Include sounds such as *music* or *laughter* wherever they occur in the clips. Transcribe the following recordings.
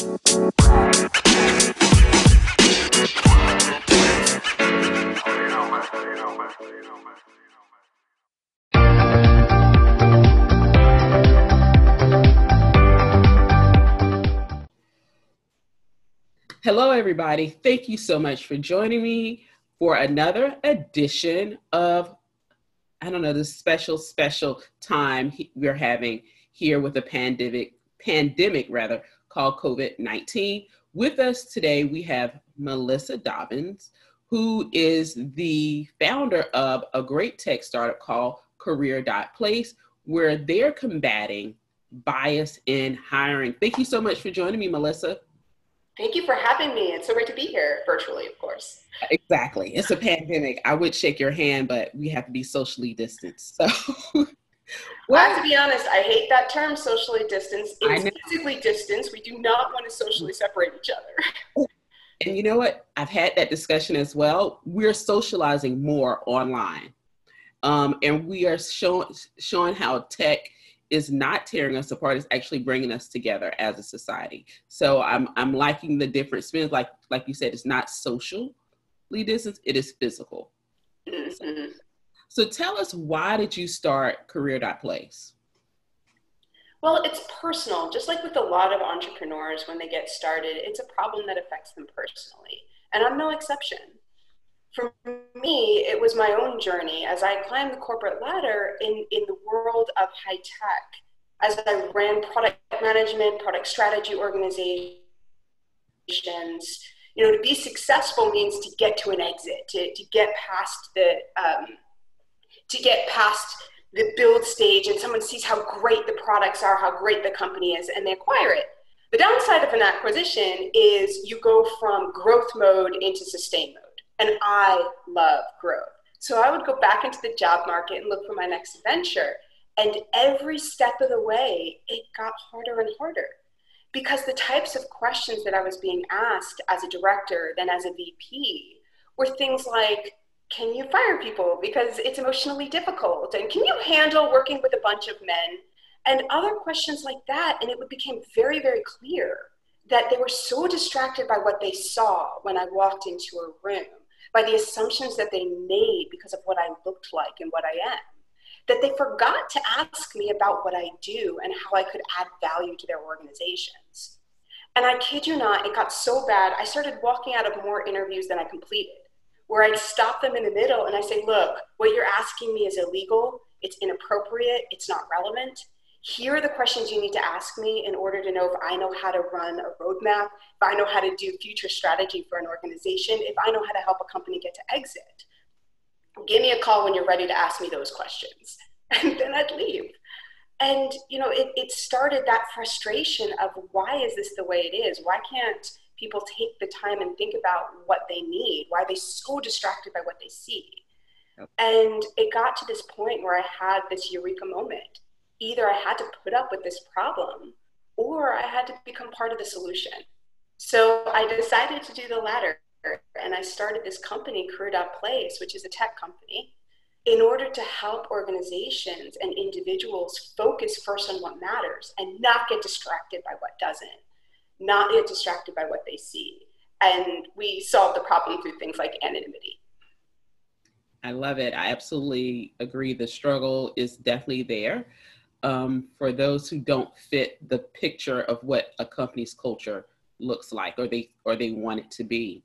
Hello, everybody. Thank you so much for joining me for another edition of, I don't know, this special, special time we're having here with a pandemic, pandemic rather, called COVID 19. With us today, we have Melissa Dobbins, who is the founder of a great tech startup called Career.place, where they're combating bias in hiring. Thank you so much for joining me, Melissa. Thank you for having me. It's so great to be here virtually, of course. Exactly. It's a pandemic. I would shake your hand, but we have to be socially distanced. So, *laughs* I have to be honest, I hate that term, socially distanced. It's physically distanced. We do not want to socially separate each other. *laughs* And you know what? I've had that discussion as well. We're socializing more online. Um, and we are showing showing how tech is not tearing us apart it's actually bringing us together as a society so i'm i'm liking the different spins like like you said it's not socially distance it is physical mm-hmm. so, so tell us why did you start career.place well it's personal. Just like with a lot of entrepreneurs when they get started it's a problem that affects them personally and i'm no exception. For me, it was my own journey as I climbed the corporate ladder in, in the world of high tech, as I ran product management, product strategy organizations. You know, to be successful means to get to an exit, to, to get past the um, to get past the build stage, and someone sees how great the products are, how great the company is, and they acquire it. The downside of an acquisition is you go from growth mode into sustain mode. And I love growth. So I would go back into the job market and look for my next venture. And every step of the way, it got harder and harder because the types of questions that I was being asked as a director, then as a VP, were things like, can you fire people because it's emotionally difficult? And can you handle working with a bunch of men? And other questions like that. And it became very, very clear that they were so distracted by what they saw when I walked into a room by the assumptions that they made because of what I looked like and what I am, that they forgot to ask me about what I do and how I could add value to their organizations. And I kid you not, it got so bad, I started walking out of more interviews than I completed, where I'd stop them in the middle and I say, look, what you're asking me is illegal, it's inappropriate, it's not relevant here are the questions you need to ask me in order to know if I know how to run a roadmap, if I know how to do future strategy for an organization, if I know how to help a company get to exit. Give me a call when you're ready to ask me those questions. *laughs* And then I'd leave. And you know, it, it started that frustration of why is this the way it is? Why can't people take the time and think about what they need? Why are they so distracted by what they see? And it got to this point where I had this eureka moment either I had to put up with this problem or I had to become part of the solution. So I decided to do the latter and I started this company, Career.place, which is a tech company, in order to help organizations and individuals focus first on what matters and not get distracted by what doesn't, not get distracted by what they see. And we solve the problem through things like anonymity. I love it. I absolutely agree. The struggle is definitely there um, for those who don't fit the picture of what a company's culture looks like or they or they want it to be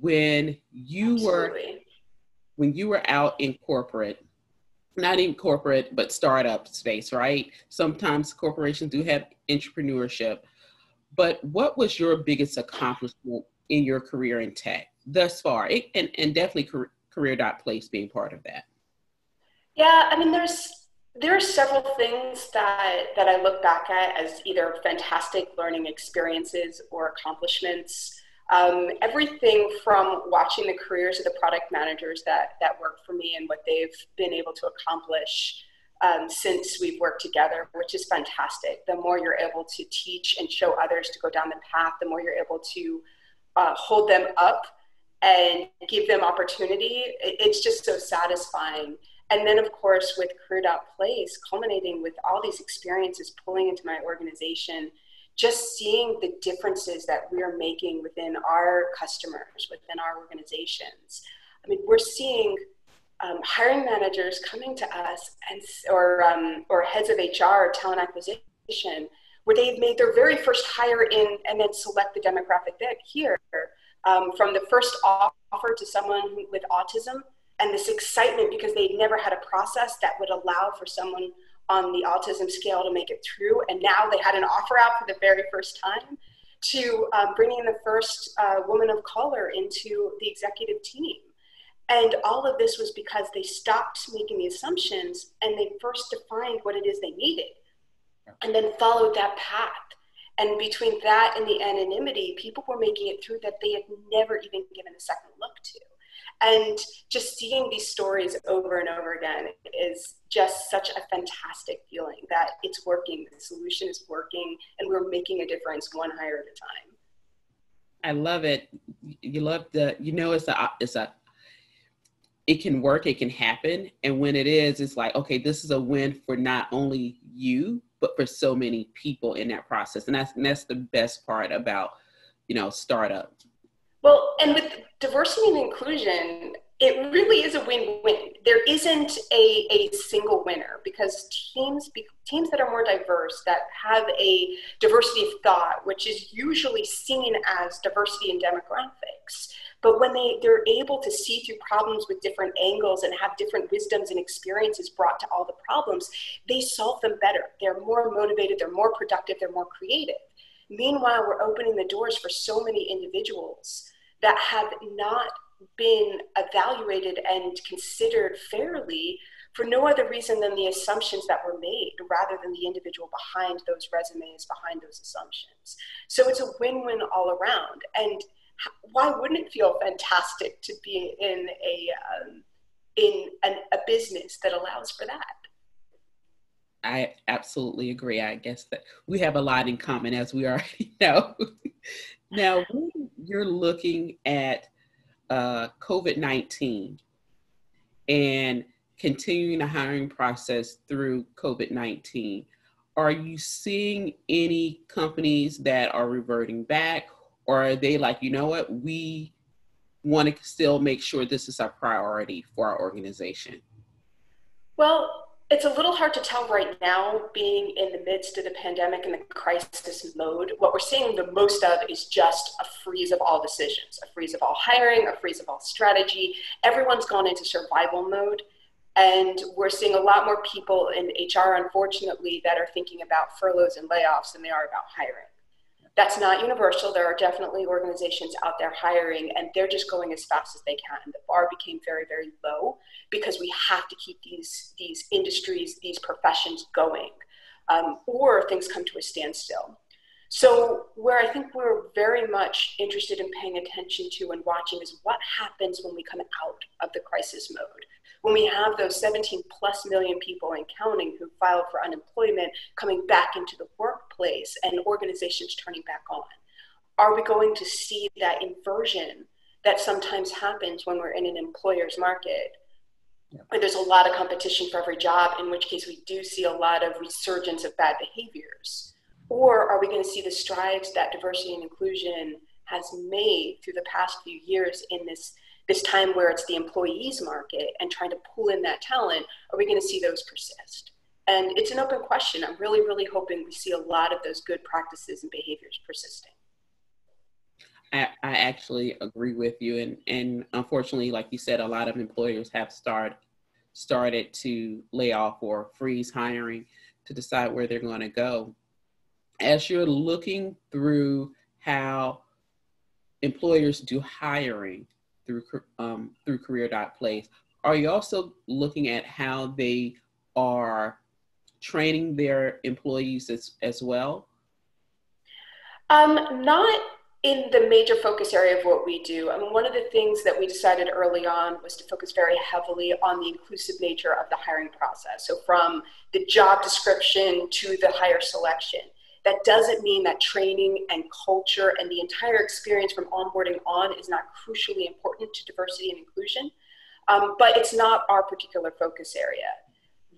when you Absolutely. were when you were out in corporate not in corporate but startup space right sometimes corporations do have entrepreneurship but what was your biggest accomplishment in your career in tech thus far it, and, and definitely career, career.place being part of that yeah i mean there's there are several things that, that I look back at as either fantastic learning experiences or accomplishments. Um, everything from watching the careers of the product managers that, that work for me and what they've been able to accomplish um, since we've worked together, which is fantastic. The more you're able to teach and show others to go down the path, the more you're able to uh, hold them up and give them opportunity. It's just so satisfying and then of course with Crew Place, culminating with all these experiences pulling into my organization just seeing the differences that we're making within our customers, within our organizations. I mean, we're seeing um, hiring managers coming to us and or um, or heads of HR talent acquisition where they've made their very first hire in and then select the demographic that here um, from the first offer to someone with autism and this excitement because they'd never had a process that would allow for someone on the autism scale to make it through. And now they had an offer out for the very first time to um, bringing the first uh, woman of color into the executive team and all of this was because they stopped making the assumptions and they first defined what it is they needed and then followed that path. And between that and the anonymity, people were making it through that they had never even given a second look to. And just seeing these stories over and over again is just such a fantastic feeling that it's working, the solution is working, and we're making a difference one hire at a time. I love it. You love the, you know, it's a, it's a it can work, it can happen. And when it is, it's like, okay, this is a win for not only you, but for so many people in that process. And that's and that's the best part about, you know, startup. Well, and with diversity and inclusion, it really is a win-win. There isn't a, a single winner because teams teams that are more diverse, that have a diversity of thought, which is usually seen as diversity in demographics, but when they, they're able to see through problems with different angles and have different wisdoms and experiences brought to all the problems, they solve them better. They're more motivated, they're more productive, they're more creative. Meanwhile, we're opening the doors for so many individuals that have not been evaluated and considered fairly for no other reason than the assumptions that were made rather than the individual behind those resumes, behind those assumptions. So it's a win win all around. And why wouldn't it feel fantastic to be in a um, in an, a business that allows for that? I absolutely agree. I guess that we have a lot in common, as we already *laughs* know. now, when you're looking at uh, COVID 19 and continuing the hiring process through COVID 19, are you seeing any companies that are reverting back or are they like, you know what, we want to still make sure this is a priority for our organization? Well, it's a little hard to tell right now, being in the midst of the pandemic and the crisis mode. What we're seeing the most of is just a freeze of all decisions, a freeze of all hiring, a freeze of all strategy. Everyone's gone into survival mode. And we're seeing a lot more people in HR, unfortunately, that are thinking about furloughs and layoffs than they are about hiring that's not universal. There are definitely organizations out there hiring, and they're just going as fast as they can. And the bar became very, very low because we have to keep these these industries, these professions going, um, or things come to a standstill. So, where I think we're very much interested in paying attention to and watching is what happens when we come out of the crisis mode when we have those 17 plus million people and counting who filed for unemployment coming back into the workplace and organizations turning back on? Are we going to see that inversion that sometimes happens when we're in an employer's market? Yeah. Where there's a lot of competition for every job, in which case we do see a lot of resurgence of bad behaviors. Or are we going to see the strides that diversity and inclusion has made through the past few years in this this time where it's the employees market and trying to pull in that talent, are we going to see those persist? And it's an open question. I'm really, really hoping we see a lot of those good practices and behaviors persisting. I, I actually agree with you. And, and unfortunately, like you said, a lot of employers have start, started to lay off or freeze hiring to decide where they're going to go. As you're looking through how employers do hiring, through um, through career.place. Are you also looking at how they are training their employees as, as well? Um, not in the major focus area of what we do. I mean, one of the things that we decided early on was to focus very heavily on the inclusive nature of the hiring process. So, from the job description to the hire selection. That doesn't mean that training and culture and the entire experience from onboarding on is not crucially important to diversity and inclusion, um, but it's not our particular focus area.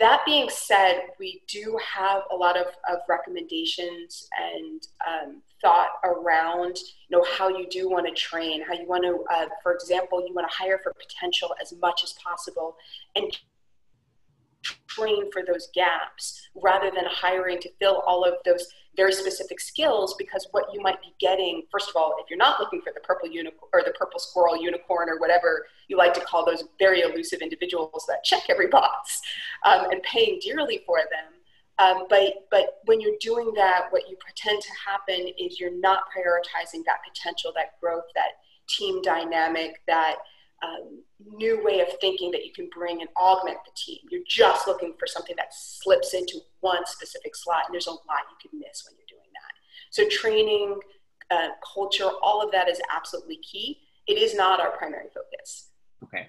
that being said, we do have a lot of, of recommendations and um, thought around, you know, how you do want to train, how you want to, uh, for example, you want to hire for potential as much as possible and train for those gaps rather than hiring to fill all of those very specific skills because what you might be getting first of all if you're not looking for the purple unicorn or the purple squirrel unicorn or whatever you like to call those very elusive individuals that check every box um, and paying dearly for them um, but but when you're doing that what you pretend to happen is you're not prioritizing that potential that growth that team dynamic that um, new way of thinking that you can bring and augment the team. You're just looking for something that slips into one specific slot, and there's a lot you can miss when you're doing that. So, training, uh, culture, all of that is absolutely key. It is not our primary focus. Okay.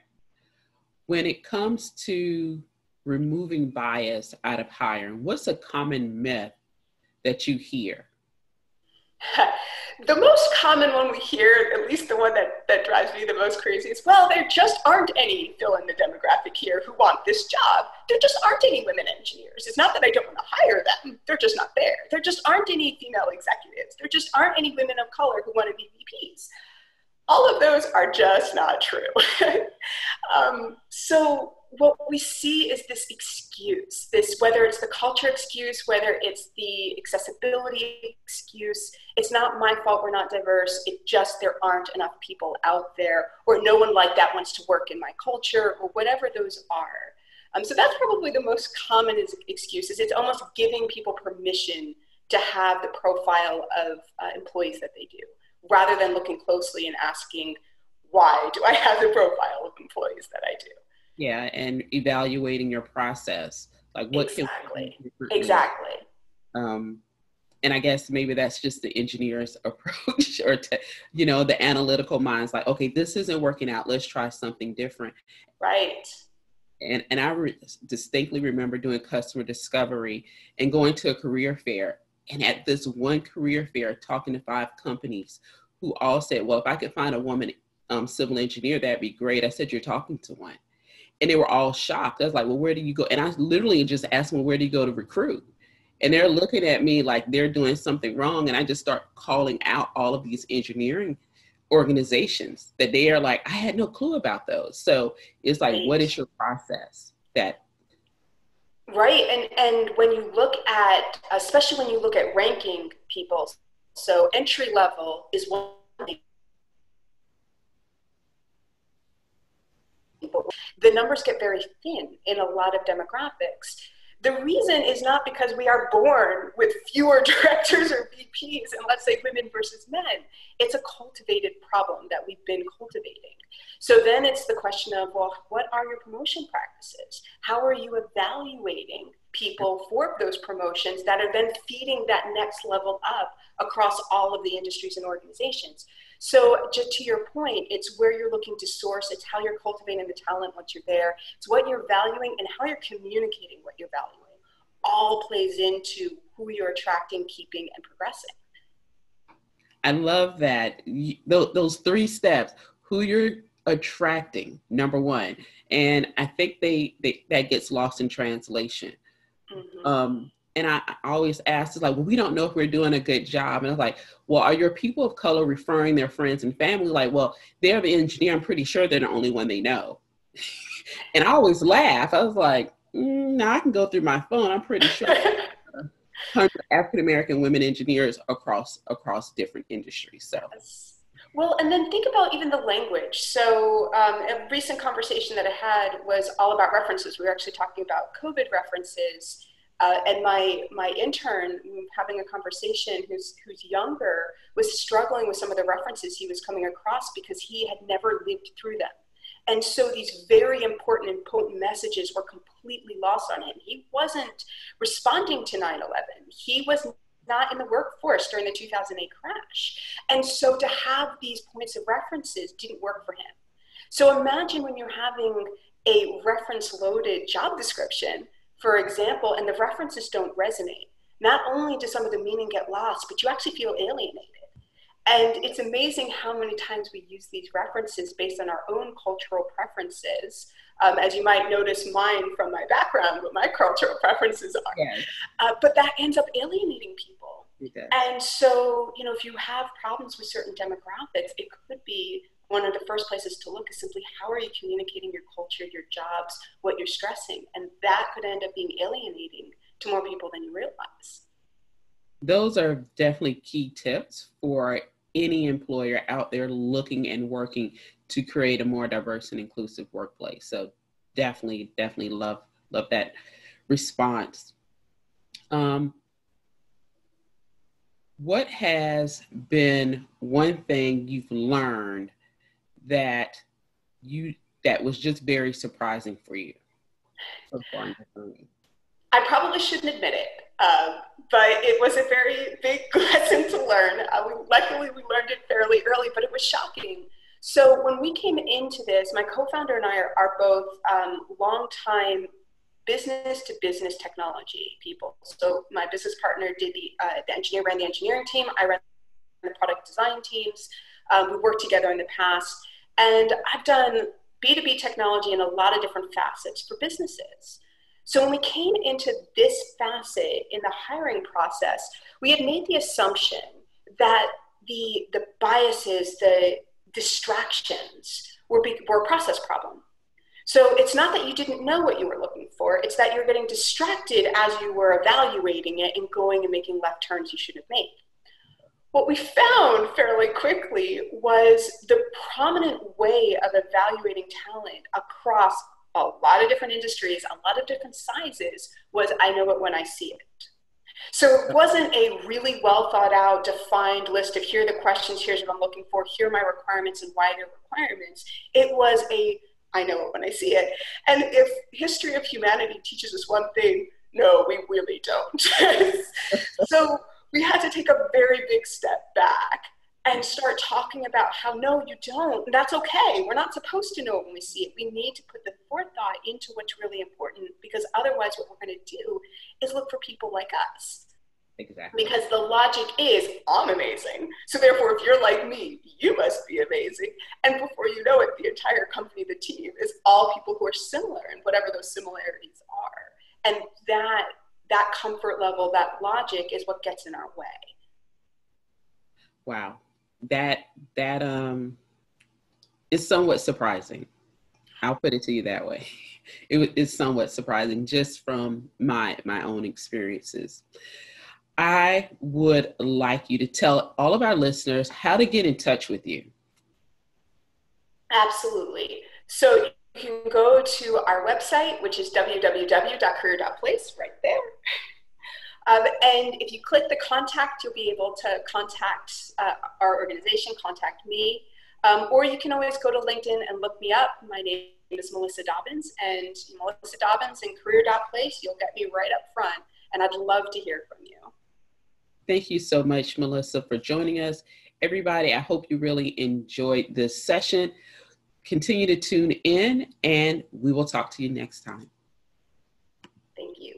When it comes to removing bias out of hiring, what's a common myth that you hear? *laughs* the most common one we hear, at least the one that, that drives me the most crazy, is well, there just aren't any fill in the demographic here who want this job. There just aren't any women engineers. It's not that I don't want to hire them, they're just not there. There just aren't any female executives. There just aren't any women of color who want to be VPs. All of those are just not true. *laughs* um, so what we see is this excuse this whether it's the culture excuse whether it's the accessibility excuse it's not my fault we're not diverse it just there aren't enough people out there or no one like that wants to work in my culture or whatever those are. Um, so that's probably the most common excuses it's almost giving people permission to have the profile of uh, employees that they do rather than looking closely and asking why do i have the profile of employees that i do yeah and evaluating your process like what exactly. exactly. Um and i guess maybe that's just the engineer's *laughs* approach or to you know the analytical minds like okay this isn't working out. Let's try something different. Right. And and i re- distinctly remember doing customer discovery and going to a career fair. And at this one career fair talking to five companies who all said well if i could find a woman um, civil engineer that'd be great. I said you're talking to one and they were all shocked. I was like, well, where do you go? And I literally just asked them, where do you go to recruit? And they're looking at me like they're doing something wrong. And I just start calling out all of these engineering organizations that they are like, I had no clue about those. So it's like, what is your process that Right. And and when you look at especially when you look at ranking people, so entry level is one people, the numbers get very thin in a lot of demographics. The reason is not because we are born with fewer *laughs* directors or VPs and let's say women versus men. It's a cultivated problem that we've been cultivating. So then it's the question of, well, what are your promotion practices? How are you evaluating people for those promotions that are then feeding that next level up across all of the industries and organizations? So, just to your point, it's where you're looking to source, it's how you're cultivating the talent once you're there, it's what you're valuing and how you're communicating what you're valuing. All plays into who you're attracting, keeping, and progressing. I love that. Those three steps who you're attracting, number one. And I think they, they that gets lost in translation. Mm-hmm. Um, and I, always ask, it's like, well, we don't know if we're doing a good job. And I was like, well, are your people of color referring their friends and family? Like, well, they're the engineer. I'm pretty sure they're the only one they know. *laughs* and I always laugh. I was like, mm, now I can go through my phone. I'm pretty sure. *laughs* Hundred African American women engineers across across different industries. So. Well, and then think about even the language. So, um, a recent conversation that I had was all about references. We were actually talking about COVID references uh, and my my intern having a conversation who's who's younger was struggling with some of the references he was coming across because he had never lived through them. And so these very important and potent messages were completely lost on him. He wasn't responding to 9-11 he was not in the workforce during the 2008 crash. And so to have these points of references didn't work for him. So imagine when you're having a reference loaded job description for example, and the references don't resonate, not only does some of the meaning get lost, but you actually feel alienated. And it's amazing how many times we use these references based on our own cultural preferences Um, as you might notice, mine from my background, what my cultural *laughs* preferences are. Yes. Uh, but that ends up alienating people. And so, you know, if you have problems with certain demographics, it could be one of the first places to look is simply how are you communicating your culture, your jobs, what you're stressing. And that could end up being alienating to more people than you realize. Those are definitely key tips for any employer out there looking and working to create a more diverse and inclusive workplace. So definitely, definitely love love that response. Um, what has been one thing you've learned that you that was just very surprising for you I probably shouldn't admit it, um, but it was a very big *laughs* lesson to learn. Uh, we, luckily, we learned it fairly early, but it was shocking. So when we came into this, my co-founder and I are, are both um, long-time business to business technology people. So my business partner did the, uh, the engineer ran the engineering team. I ran the product design teams. Um, we worked together in the past, and I've done B2B technology in a lot of different facets for businesses. So when we came into this facet in the hiring process, we had made the assumption that the, the biases, the distractions were, be, were a process problem. So it's not that you didn't know what you were looking for, it's that you're getting distracted as you were evaluating it and going and making left turns you shouldn't have made. What we found fairly quickly was the prominent way of evaluating talent across a lot of different industries, a lot of different sizes, was I know it when I see it. So it wasn't a really well thought out, defined list of here are the questions, here's what I'm looking for, here are my requirements and why they're requirements. It was a I know it when I see it. And if history of humanity teaches us one thing, no, we really don't. *laughs* so we had to take a very big step back and start talking about how no, you don't. That's okay. We're not supposed to know it when we see it. We need to put the forethought into what's really important because otherwise, what we're going to do is look for people like us. Exactly. Because the logic is, I'm amazing. So therefore, if you're like me, you must be amazing. And before you know it, the entire company, the team, is all people who are similar and whatever those similarities are. And that that comfort level, that logic is what gets in our way. Wow. That that um is somewhat surprising. I'll put it to you that way. *laughs* It is somewhat surprising just from my my own experiences. I would like you to tell all of our listeners how to get in touch with you. Absolutely. So can go to our website, which is www.career.place, right there. Um, and if you click the contact, you'll be able to contact uh, our organization, contact me, um, or you can always go to LinkedIn and look me up. My name is Melissa Dobbins, and Melissa Dobbins and career.place, you'll get me right up front, and I'd love to hear from you. Thank you so much, Melissa, for joining us. Everybody, I hope you really enjoyed this session. Continue to tune in, and we will talk to you next time. Thank you.